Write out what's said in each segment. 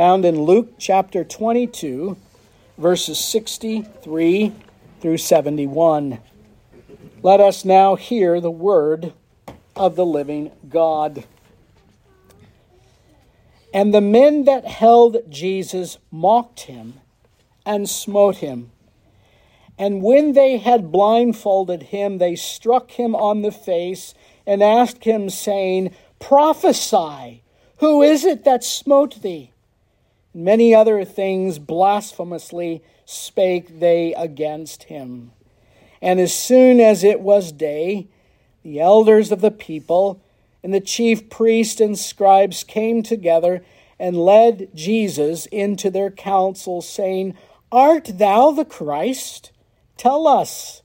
found in Luke chapter 22, verses 63 through 71. Let us now hear the word of the living God. And the men that held Jesus mocked him and smote him. And when they had blindfolded him, they struck him on the face and asked him, saying, Prophesy, who is it that smote thee? Many other things blasphemously spake they against him. And as soon as it was day, the elders of the people and the chief priests and scribes came together and led Jesus into their council, saying, Art thou the Christ? Tell us.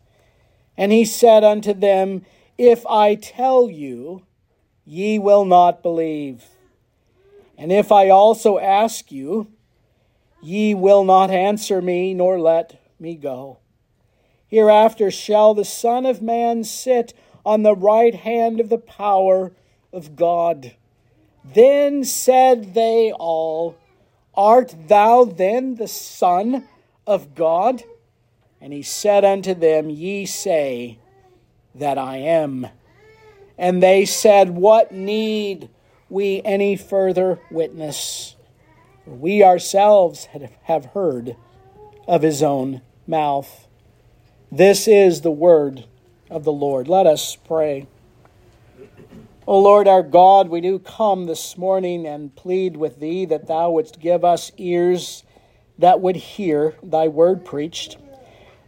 And he said unto them, If I tell you, ye will not believe. And if I also ask you, ye will not answer me, nor let me go. Hereafter shall the Son of Man sit on the right hand of the power of God. Then said they all, Art thou then the Son of God? And he said unto them, Ye say that I am. And they said, What need we any further witness? We ourselves have heard of his own mouth. This is the word of the Lord. Let us pray. O Lord our God, we do come this morning and plead with thee that thou wouldst give us ears that would hear thy word preached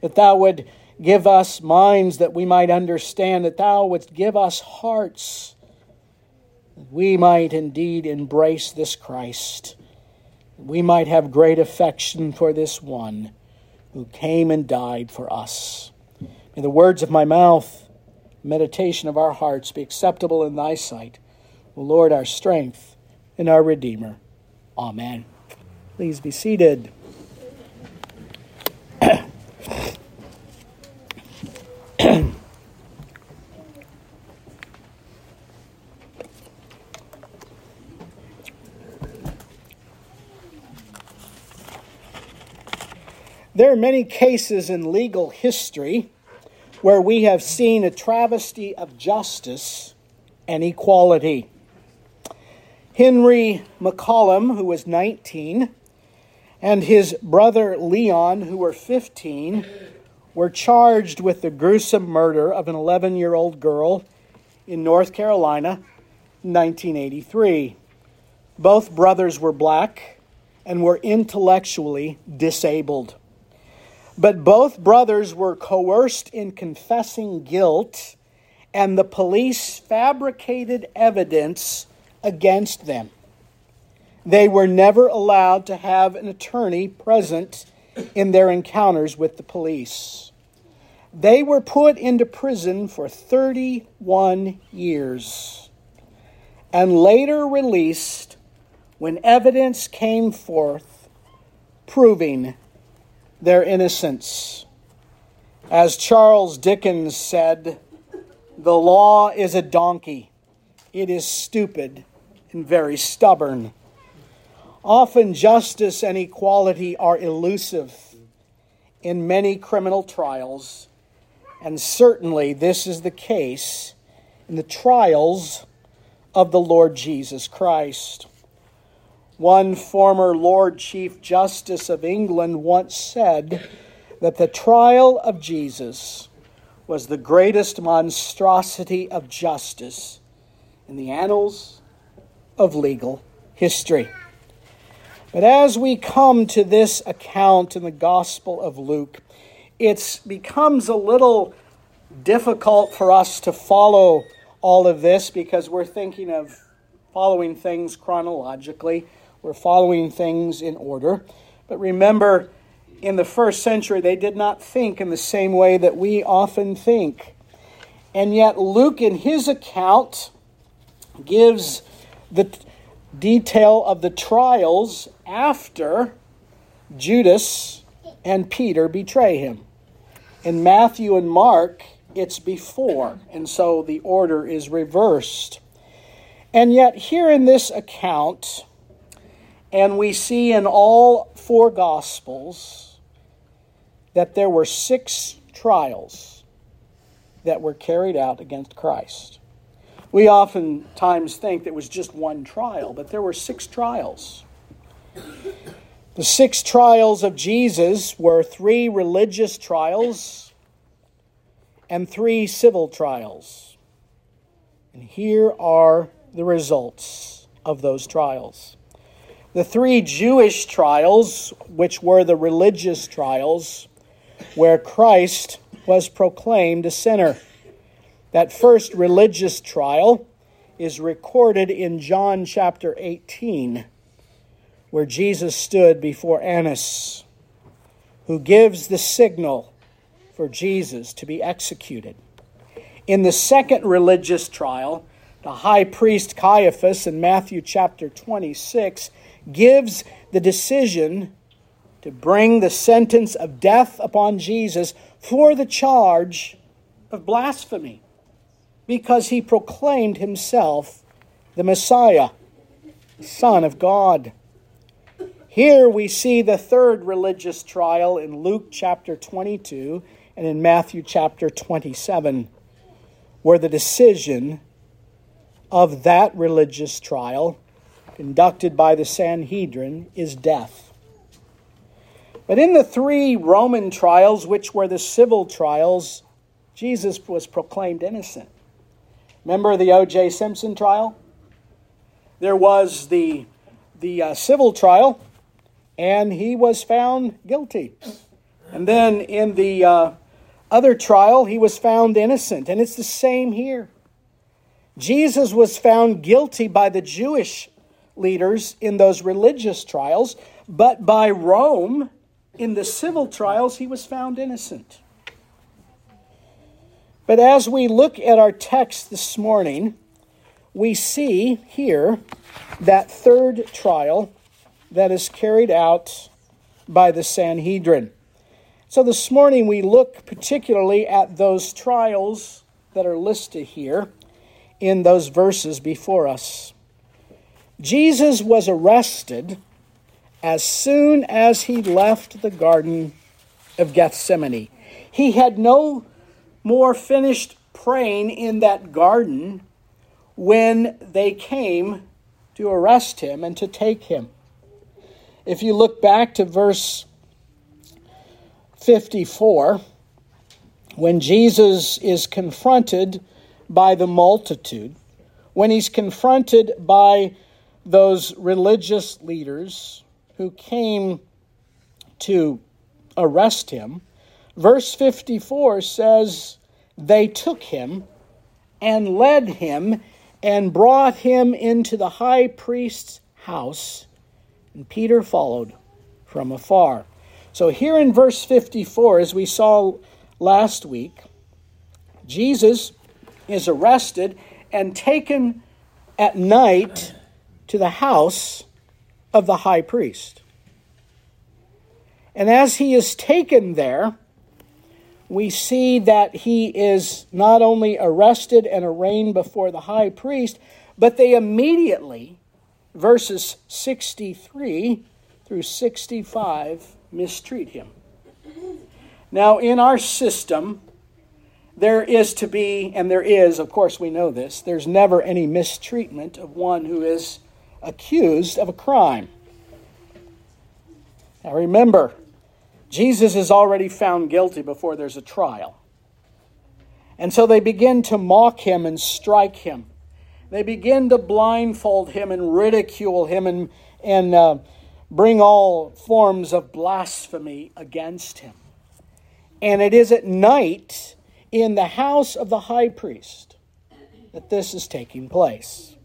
that thou would give us minds that we might understand, that thou wouldst give us hearts we might indeed embrace this Christ, we might have great affection for this one who came and died for us. May the words of my mouth, meditation of our hearts be acceptable in thy sight, O Lord, our strength and our Redeemer. Amen. Please be seated. There are many cases in legal history where we have seen a travesty of justice and equality. Henry McCollum, who was 19, and his brother Leon, who were 15, were charged with the gruesome murder of an 11 year old girl in North Carolina in 1983. Both brothers were black and were intellectually disabled. But both brothers were coerced in confessing guilt, and the police fabricated evidence against them. They were never allowed to have an attorney present in their encounters with the police. They were put into prison for 31 years and later released when evidence came forth proving their innocence. As Charles Dickens said, the law is a donkey. It is stupid and very stubborn. Often justice and equality are elusive in many criminal trials, and certainly this is the case in the trials of the Lord Jesus Christ. One former Lord Chief Justice of England once said that the trial of Jesus was the greatest monstrosity of justice in the annals of legal history. But as we come to this account in the Gospel of Luke, it becomes a little difficult for us to follow all of this because we're thinking of following things chronologically. We're following things in order. But remember, in the first century, they did not think in the same way that we often think. And yet, Luke, in his account, gives the detail of the trials after Judas and Peter betray him. In Matthew and Mark, it's before, and so the order is reversed. And yet, here in this account, And we see in all four Gospels that there were six trials that were carried out against Christ. We oftentimes think that it was just one trial, but there were six trials. The six trials of Jesus were three religious trials and three civil trials. And here are the results of those trials. The three Jewish trials, which were the religious trials, where Christ was proclaimed a sinner. That first religious trial is recorded in John chapter 18, where Jesus stood before Annas, who gives the signal for Jesus to be executed. In the second religious trial, the high priest Caiaphas in Matthew chapter 26 gives the decision to bring the sentence of death upon Jesus for the charge of blasphemy because he proclaimed himself the Messiah, the Son of God. Here we see the third religious trial in Luke chapter 22 and in Matthew chapter 27, where the decision of that religious trial, conducted by the Sanhedrin, is death. But in the three Roman trials, which were the civil trials, Jesus was proclaimed innocent. Remember the O.J. Simpson trial? There was the, the uh, civil trial, and he was found guilty. And then in the uh, other trial, he was found innocent. And it's the same here. Jesus was found guilty by the Jewish leaders in those religious trials, but by Rome in the civil trials, he was found innocent. But as we look at our text this morning, we see here that third trial that is carried out by the Sanhedrin. So this morning we look particularly at those trials that are listed here in those verses before us. Jesus was arrested as soon as he left the Garden of Gethsemane. He had no more finished praying in that garden when they came to arrest him and to take him. If you look back to verse 54, when Jesus is confronted by the multitude, when he's confronted by those religious leaders who came to arrest him, verse 54 says, They took him and led him and brought him into the high priest's house, and Peter followed from afar. So, here in verse 54, as we saw last week, Jesus is arrested and taken at night to the house of the high priest. And as he is taken there, we see that he is not only arrested and arraigned before the high priest, but they immediately, verses 63 through 65, mistreat him. Now, in our system, there is to be, and there is, of course, we know this, there's never any mistreatment of one who is accused of a crime. Now remember, Jesus is already found guilty before there's a trial. And so they begin to mock him and strike him. They begin to blindfold him and ridicule him and, and uh, bring all forms of blasphemy against him. And it is at night in the house of the high priest that this is taking place.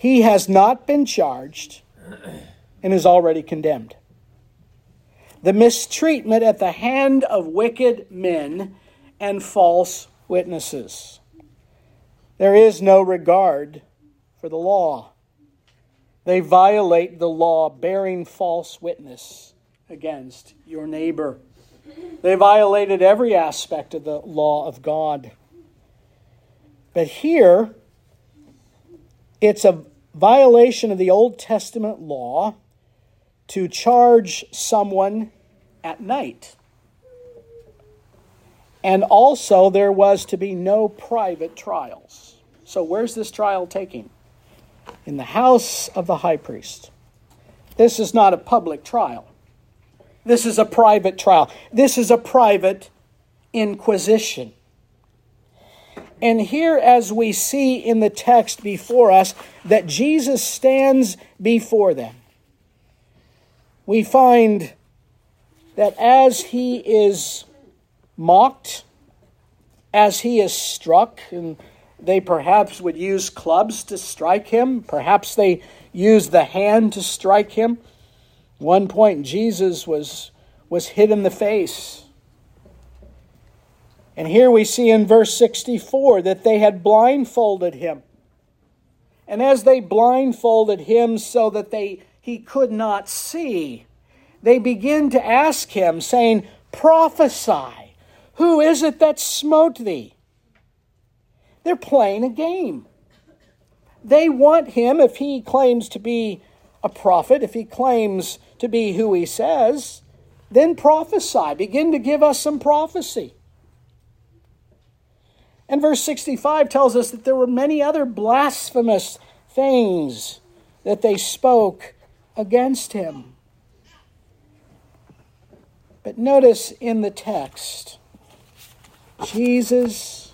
He has not been charged and is already condemned. The mistreatment at the hand of wicked men and false witnesses. There is no regard for the law. They violate the law, bearing false witness against your neighbor. They violated every aspect of the law of God. But here, it's a violation of the Old Testament law to charge someone at night. And also, there was to be no private trials. So, where's this trial taking? In the house of the high priest. This is not a public trial. This is a private trial. This is a private inquisition. And here, as we see in the text before us, that Jesus stands before them, we find that as he is mocked, as he is struck, and they perhaps would use clubs to strike him, perhaps they used the hand to strike him. One point, Jesus was, was hit in the face and here we see in verse 64 that they had blindfolded him. And as they blindfolded him so that they he could not see, they begin to ask him, saying, Prophesy, who is it that smote thee? They're playing a game. They want him, if he claims to be a prophet, if he claims to be who he says, then prophesy. Begin to give us some prophecy. And verse 65 tells us that there were many other blasphemous things that they spoke against him. But notice in the text, Jesus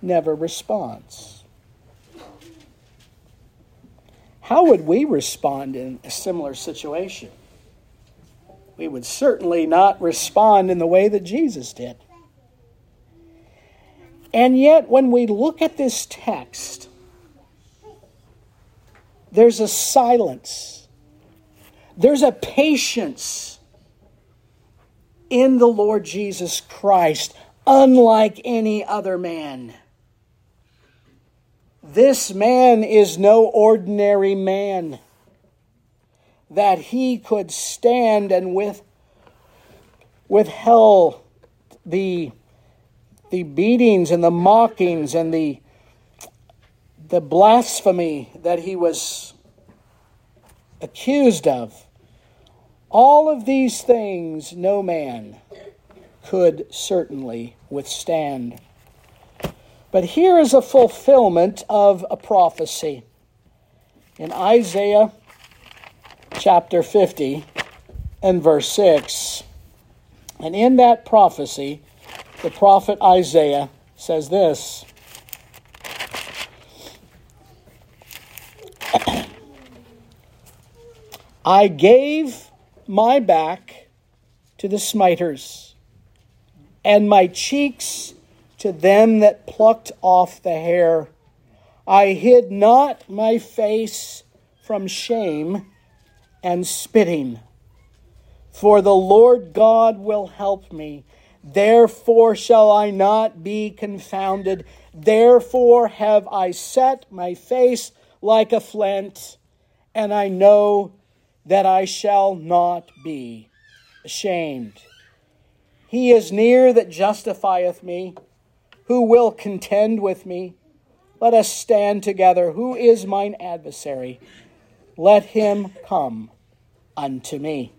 never responds. How would we respond in a similar situation? We would certainly not respond in the way that Jesus did. And yet, when we look at this text, there's a silence, there's a patience in the Lord Jesus Christ, unlike any other man. This man is no ordinary man that he could stand and with withheld the the beatings and the mockings and the, the blasphemy that he was accused of. All of these things no man could certainly withstand. But here is a fulfillment of a prophecy. In Isaiah chapter 50 and verse 6, and in that prophecy, the prophet Isaiah says this I gave my back to the smiters, and my cheeks to them that plucked off the hair. I hid not my face from shame and spitting. For the Lord God will help me. Therefore shall I not be confounded. Therefore have I set my face like a flint, and I know that I shall not be ashamed. He is near that justifieth me. Who will contend with me? Let us stand together. Who is mine adversary? Let him come unto me.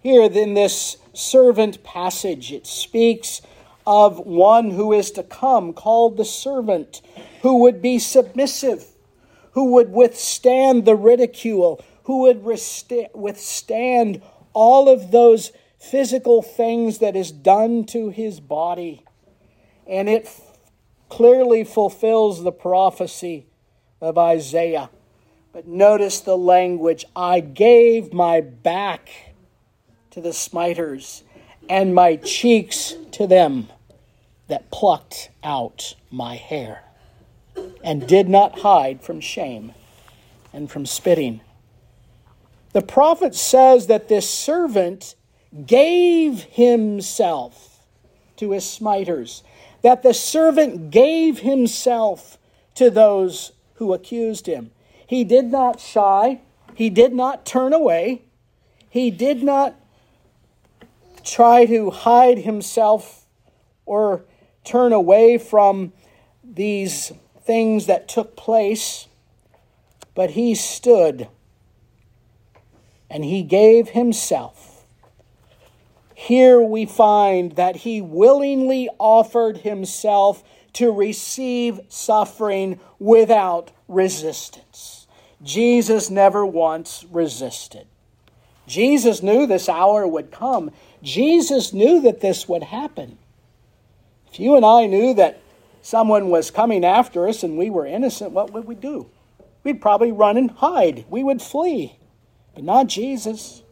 Here in this servant passage, it speaks of one who is to come, called the servant, who would be submissive, who would withstand the ridicule, who would withstand all of those physical things that is done to his body. And it clearly fulfills the prophecy of Isaiah. But notice the language I gave my back to the smiters, and my cheeks to them that plucked out my hair, and did not hide from shame and from spitting. The prophet says that this servant gave himself to his smiters, that the servant gave himself to those who accused him. He did not shy, he did not turn away, he did not try to hide himself or turn away from these things that took place, but he stood and he gave himself. Here we find that he willingly offered himself to receive suffering without resistance. Jesus never once resisted. Jesus knew this hour would come. Jesus knew that this would happen. If you and I knew that someone was coming after us and we were innocent, what would we do? We'd probably run and hide. We would flee. But not Jesus,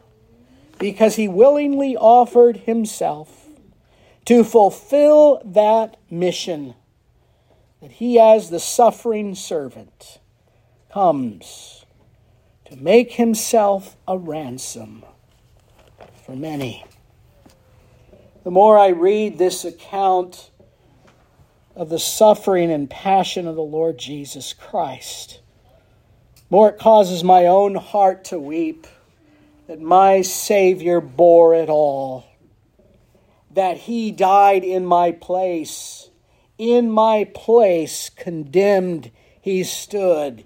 because he willingly offered himself to fulfill that mission that he, as the suffering servant, comes to make himself a ransom for many. The more I read this account of the suffering and passion of the Lord Jesus Christ, more it causes my own heart to weep that my Savior bore it all, that He died in my place. In my place, condemned, He stood.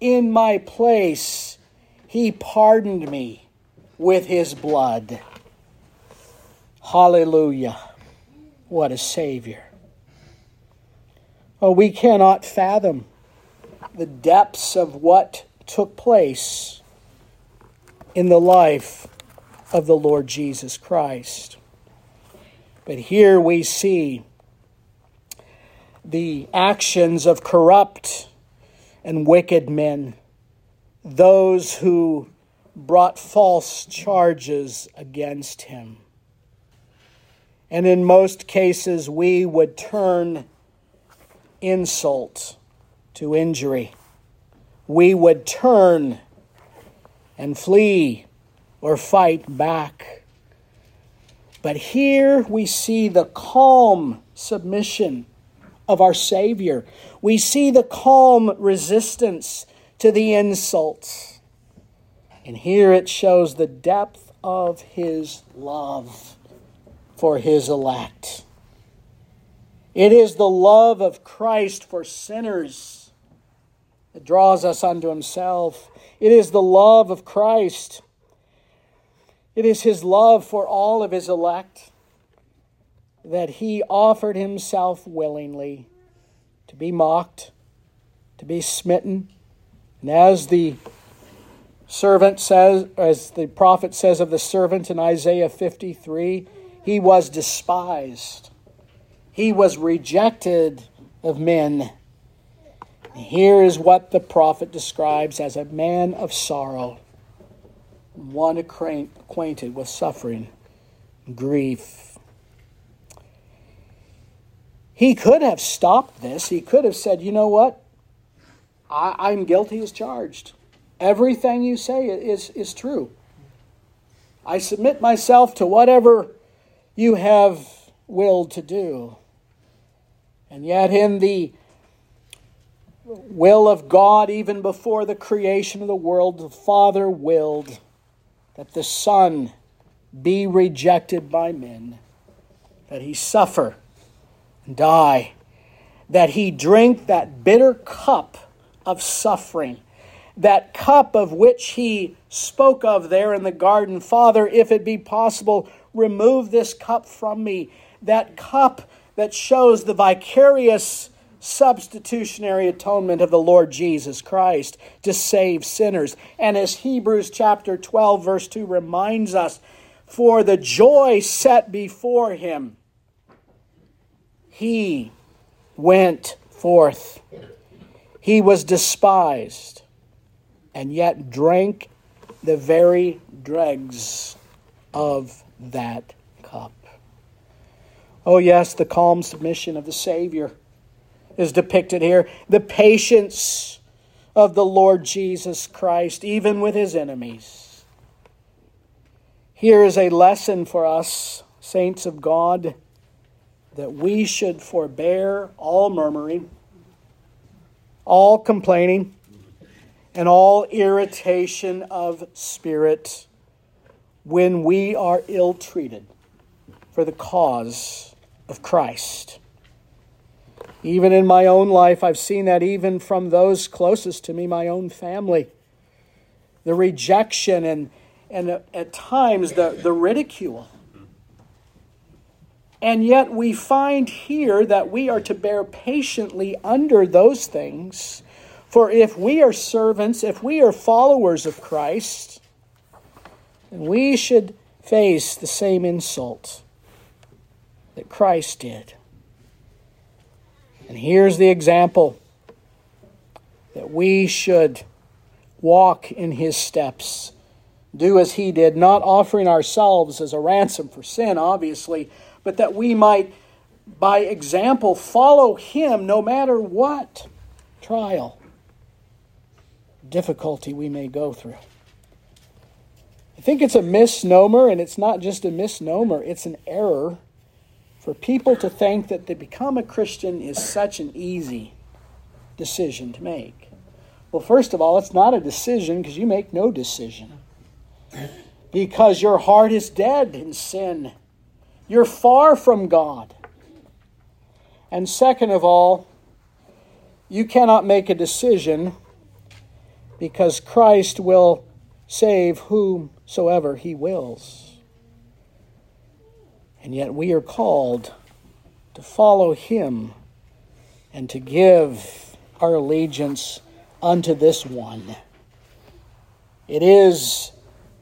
In my place, He pardoned me with His blood. Hallelujah. What a Savior. Oh, we cannot fathom the depths of what took place in the life of the Lord Jesus Christ. But here we see the actions of corrupt and wicked men, those who brought false charges against him. And in most cases, we would turn insult to injury. We would turn and flee or fight back. But here we see the calm submission of our Savior. We see the calm resistance to the insults. And here it shows the depth of his love for his elect. It is the love of Christ for sinners that draws us unto himself. It is the love of Christ. It is his love for all of his elect that he offered himself willingly to be mocked, to be smitten, and as the servant says, as the prophet says of the servant in Isaiah 53, he was despised he was rejected of men. Here is what the prophet describes as a man of sorrow, one acquainted with suffering, grief. He could have stopped this. He could have said, you know what? I, am guilty as charged. Everything you say is, is true. I submit myself to whatever you have willed to do. And yet, in the will of God, even before the creation of the world, the Father willed that the Son be rejected by men, that he suffer and die, that he drink that bitter cup of suffering, that cup of which he spoke of there in the garden. Father, if it be possible, remove this cup from me. That cup that shows the vicarious substitutionary atonement of the Lord Jesus Christ to save sinners. And as Hebrews chapter 12, verse 2 reminds us, for the joy set before him, he went forth. He was despised, and yet drank the very dregs of that cup. Oh, yes, the calm submission of the Savior is depicted here. The patience of the Lord Jesus Christ, even with his enemies. Here is a lesson for us, saints of God, that we should forbear all murmuring, all complaining, and all irritation of spirit when we are ill treated for the cause of Christ. Even in my own life, I've seen that even from those closest to me, my own family. The rejection and, and at times the, the ridicule. And yet we find here that we are to bear patiently under those things. For if we are servants, if we are followers of Christ, then we should face the same insult that Christ did. And here's the example that we should walk in his steps, do as he did, not offering ourselves as a ransom for sin, obviously, but that we might, by example, follow him no matter what trial, difficulty we may go through. I think it's a misnomer, and it's not just a misnomer, it's an error for people to think that to become a Christian is such an easy decision to make. Well, first of all, it's not a decision because you make no decision. Because your heart is dead in sin. You're far from God. And second of all, you cannot make a decision because Christ will save whomsoever he wills. And yet we are called to follow him and to give our allegiance unto this one. It is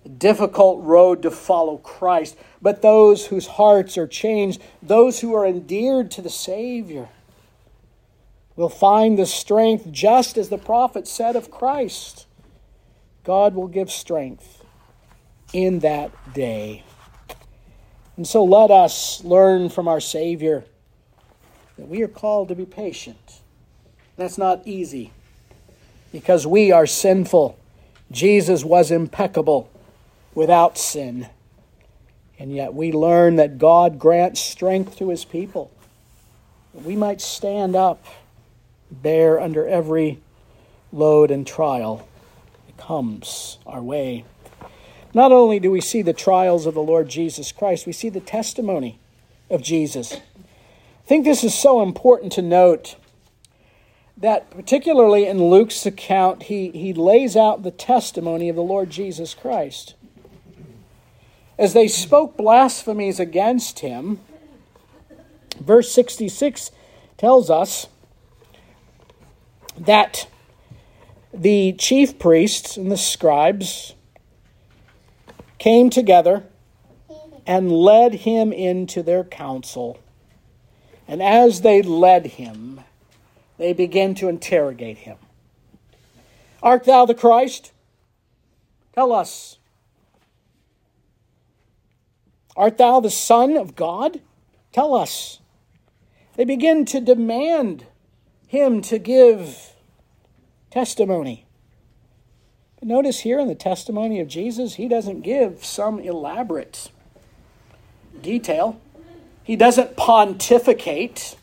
difficult road to follow Christ, but those whose hearts are changed, those who are endeared to the Savior, will find the strength just as the prophet said of Christ. God will give strength in that day. And so let us learn from our Savior that we are called to be patient. That's not easy because we are sinful. Jesus was impeccable without sin. And yet we learn that God grants strength to his people. We might stand up, bear under every load and trial that comes our way. Not only do we see the trials of the Lord Jesus Christ, we see the testimony of Jesus. I think this is so important to note that, particularly in Luke's account, he, he lays out the testimony of the Lord Jesus Christ. As they spoke blasphemies against him, verse 66 tells us that the chief priests and the scribes came together and led him into their council. And as they led him, they began to interrogate him. Art thou the Christ? Tell us. Art thou the Son of God? Tell us. They begin to demand him to give testimony. Notice here in the testimony of Jesus, he doesn't give some elaborate detail. He doesn't pontificate,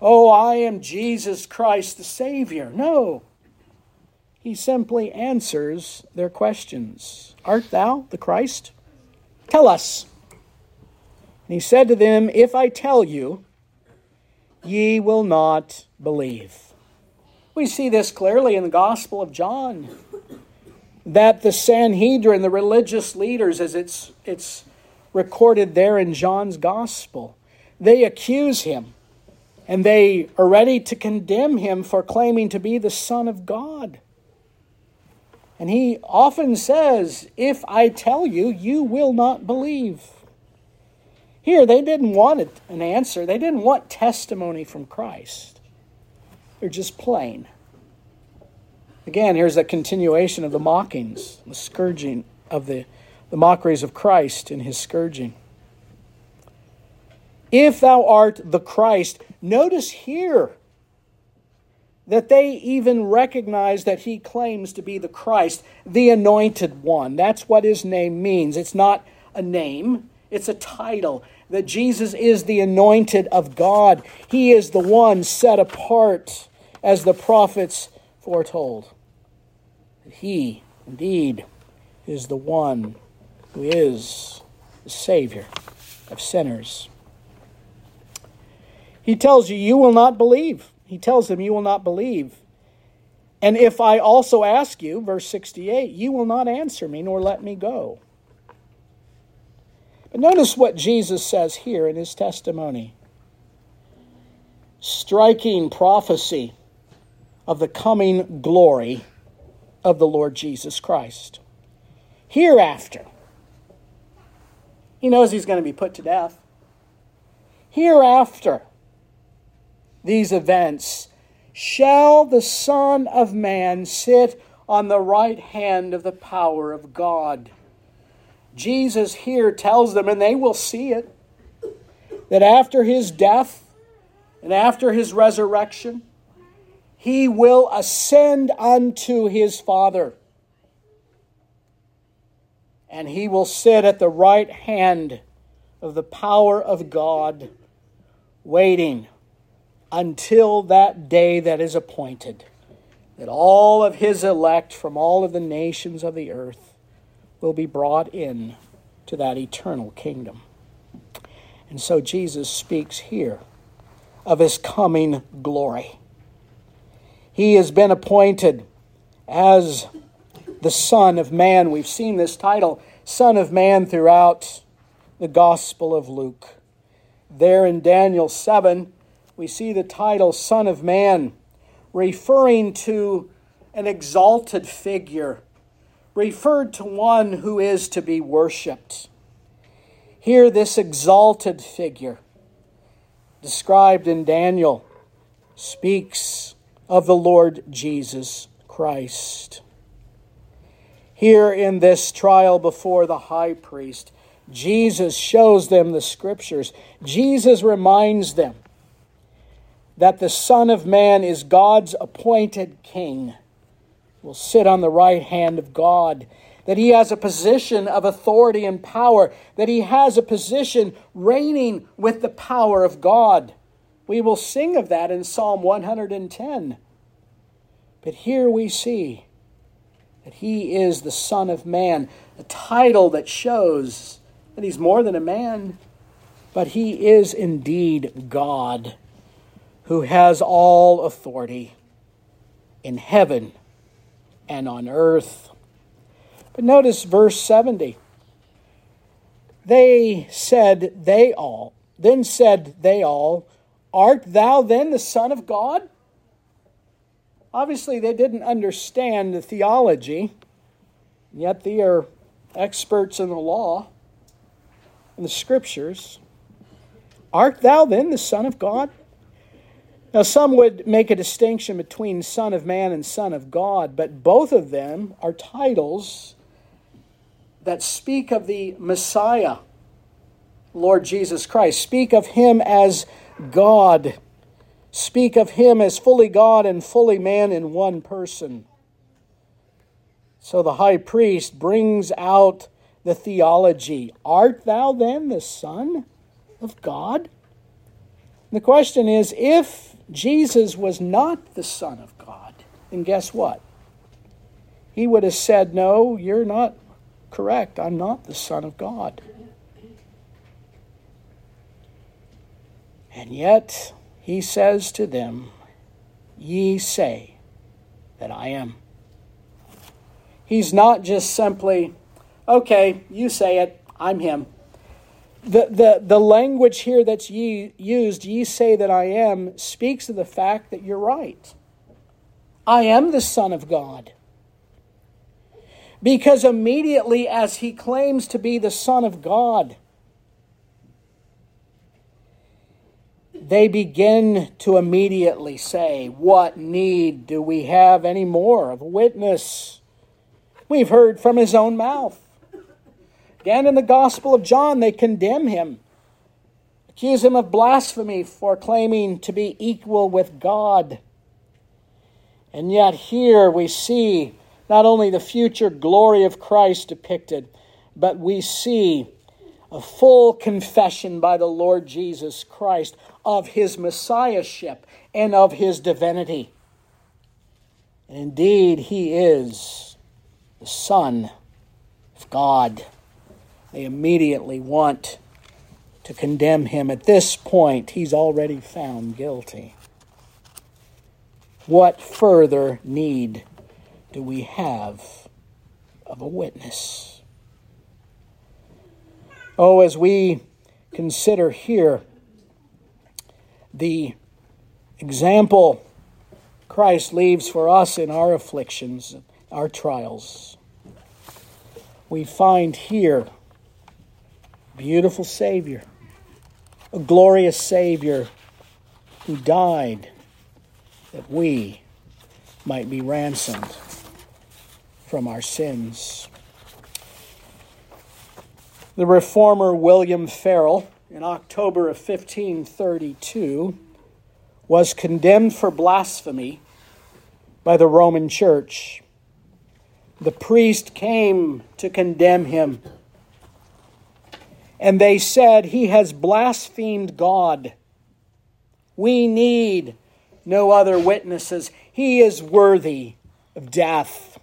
oh, I am Jesus Christ the Savior. No. He simply answers their questions Art thou the Christ? Tell us. And he said to them, If I tell you, ye will not believe. We see this clearly in the Gospel of John that the Sanhedrin, the religious leaders, as it's, it's recorded there in John's Gospel, they accuse him and they are ready to condemn him for claiming to be the Son of God. And he often says, If I tell you, you will not believe. Here, they didn't want an answer, they didn't want testimony from Christ. They're just plain. Again, here's a continuation of the mockings, the scourging of the, the mockeries of Christ in his scourging. If thou art the Christ, notice here that they even recognize that he claims to be the Christ, the anointed one. That's what his name means. It's not a name, it's a title. That Jesus is the anointed of God. He is the one set apart as the prophets foretold he indeed is the one who is the Savior of sinners. He tells you, You will not believe. He tells them, You will not believe. And if I also ask you, verse 68, you will not answer me nor let me go. But notice what Jesus says here in his testimony. Striking prophecy of the coming glory of the Lord Jesus Christ. Hereafter, he knows he's going to be put to death. Hereafter, these events, shall the Son of Man sit on the right hand of the power of God. Jesus here tells them, and they will see it, that after his death and after his resurrection, he will ascend unto his Father. And he will sit at the right hand of the power of God, waiting until that day that is appointed, that all of his elect from all of the nations of the earth will be brought in to that eternal kingdom. And so Jesus speaks here of his coming glory. He has been appointed as the Son of Man. We've seen this title, Son of Man, throughout the Gospel of Luke. There in Daniel 7, we see the title Son of Man, referring to an exalted figure, referred to one who is to be worshiped. Here, this exalted figure, described in Daniel, speaks of the Lord Jesus Christ. Here in this trial before the high priest, Jesus shows them the scriptures. Jesus reminds them that the Son of Man is God's appointed king, will sit on the right hand of God, that he has a position of authority and power, that he has a position reigning with the power of God. We will sing of that in Psalm 110. But here we see that he is the Son of Man, a title that shows that he's more than a man, but he is indeed God who has all authority in heaven and on earth. But notice verse 70. They said, they all, then said they all, Art thou then the Son of God? Obviously, they didn't understand the theology, yet they are experts in the law and the scriptures. Art thou then the Son of God? Now, some would make a distinction between Son of Man and Son of God, but both of them are titles that speak of the Messiah, Lord Jesus Christ, speak of him as God speak of him as fully God and fully man in one person. So the high priest brings out the theology Art thou then the Son of God? The question is if Jesus was not the Son of God, and guess what? He would have said, No, you're not correct. I'm not the Son of God. And yet, he says to them, Ye say that I am. He's not just simply, okay, you say it, I'm him. The, the, the language here that's ye, used, ye say that I am, speaks of the fact that you're right. I am the Son of God. Because immediately as he claims to be the Son of God, they begin to immediately say, What need do we have any more of a witness? We've heard from his own mouth. Again, in the Gospel of John, they condemn him, accuse him of blasphemy for claiming to be equal with God. And yet, here we see not only the future glory of Christ depicted, but we see a full confession by the Lord Jesus Christ of his messiahship and of his divinity. And indeed, he is the Son of God. They immediately want to condemn him. At this point, he's already found guilty. What further need do we have of a witness? Oh, as we consider here the example Christ leaves for us in our afflictions, our trials, we find here beautiful Savior, a glorious Savior who died that we might be ransomed from our sins. The reformer William Farel, in October of 1532, was condemned for blasphemy by the Roman Church. The priest came to condemn him, and they said, He has blasphemed God. We need no other witnesses. He is worthy of death.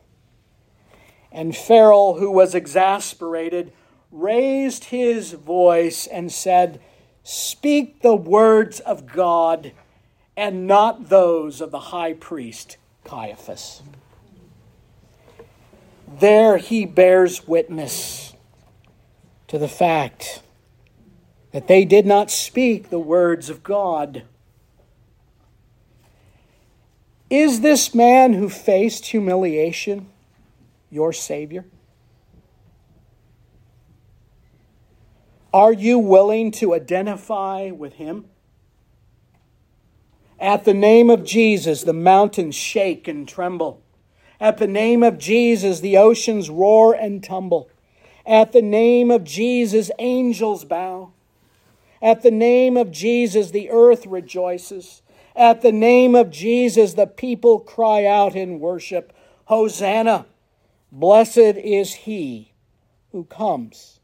And Farel, who was exasperated, raised his voice and said, Speak the words of God and not those of the high priest Caiaphas. There he bears witness to the fact that they did not speak the words of God. Is this man who faced humiliation your Savior? Are you willing to identify with him? At the name of Jesus, the mountains shake and tremble. At the name of Jesus, the oceans roar and tumble. At the name of Jesus, angels bow. At the name of Jesus, the earth rejoices. At the name of Jesus, the people cry out in worship Hosanna! Blessed is he who comes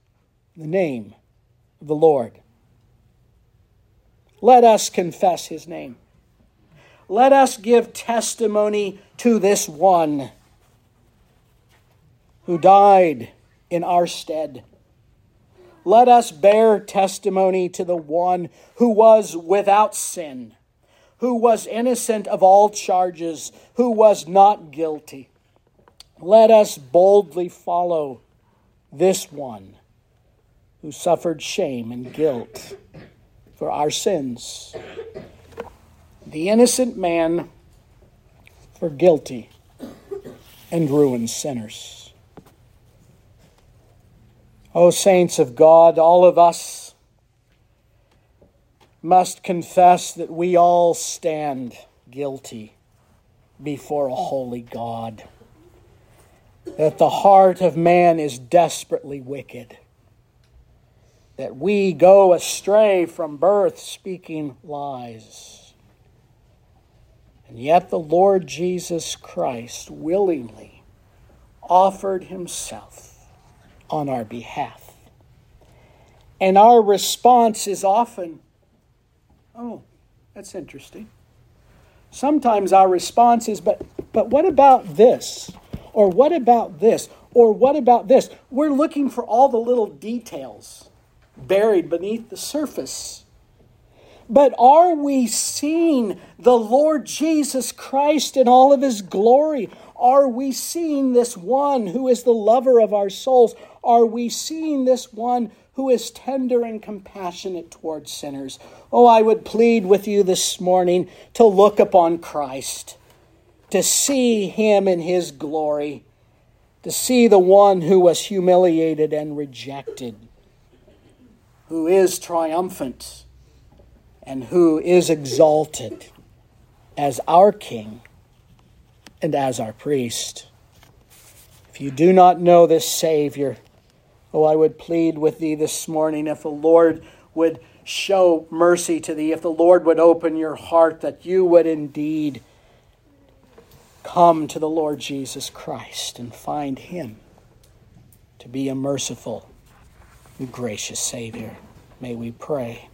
in the name of the Lord. Let us confess his name. Let us give testimony to this one who died in our stead. Let us bear testimony to the one who was without sin who was innocent of all charges, who was not guilty. Let us boldly follow this one who suffered shame and guilt for our sins. The innocent man for guilty and ruined sinners. O saints of God, all of us must confess that we all stand guilty before a holy God, that the heart of man is desperately wicked, that we go astray from birth speaking lies. And yet the Lord Jesus Christ willingly offered himself on our behalf. And our response is often Oh, that's interesting. Sometimes our response is, but, but what about this? Or what about this? Or what about this? We're looking for all the little details buried beneath the surface. But are we seeing the Lord Jesus Christ in all of his glory? Are we seeing this one who is the lover of our souls? Are we seeing this one who is tender and compassionate towards sinners. Oh, I would plead with you this morning to look upon Christ, to see him in his glory, to see the one who was humiliated and rejected, who is triumphant, and who is exalted as our King and as our priest. If you do not know this Savior, Oh, I would plead with thee this morning if the Lord would show mercy to thee, if the Lord would open your heart, that you would indeed come to the Lord Jesus Christ and find him to be a merciful and gracious Savior. May we pray.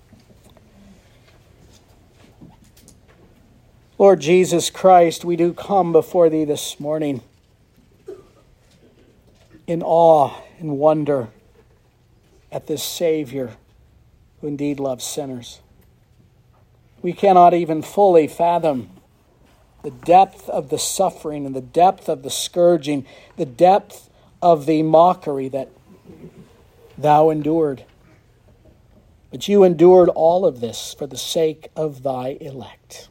Lord Jesus Christ, we do come before thee this morning in awe and wonder at this Savior who indeed loves sinners. We cannot even fully fathom the depth of the suffering and the depth of the scourging, the depth of the mockery that thou endured. But you endured all of this for the sake of thy elect.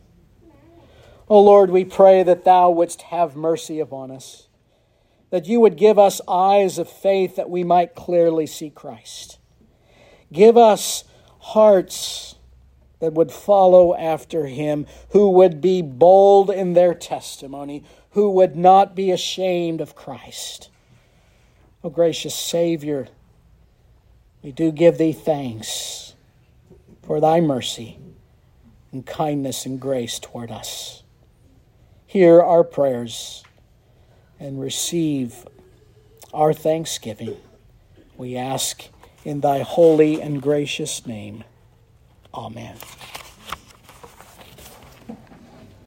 O Lord, we pray that thou wouldst have mercy upon us, that you would give us eyes of faith that we might clearly see Christ. Give us hearts that would follow after him, who would be bold in their testimony, who would not be ashamed of Christ. O gracious Savior, we do give thee thanks for thy mercy and kindness and grace toward us. Hear our prayers and receive our thanksgiving. We ask in thy holy and gracious name. Amen.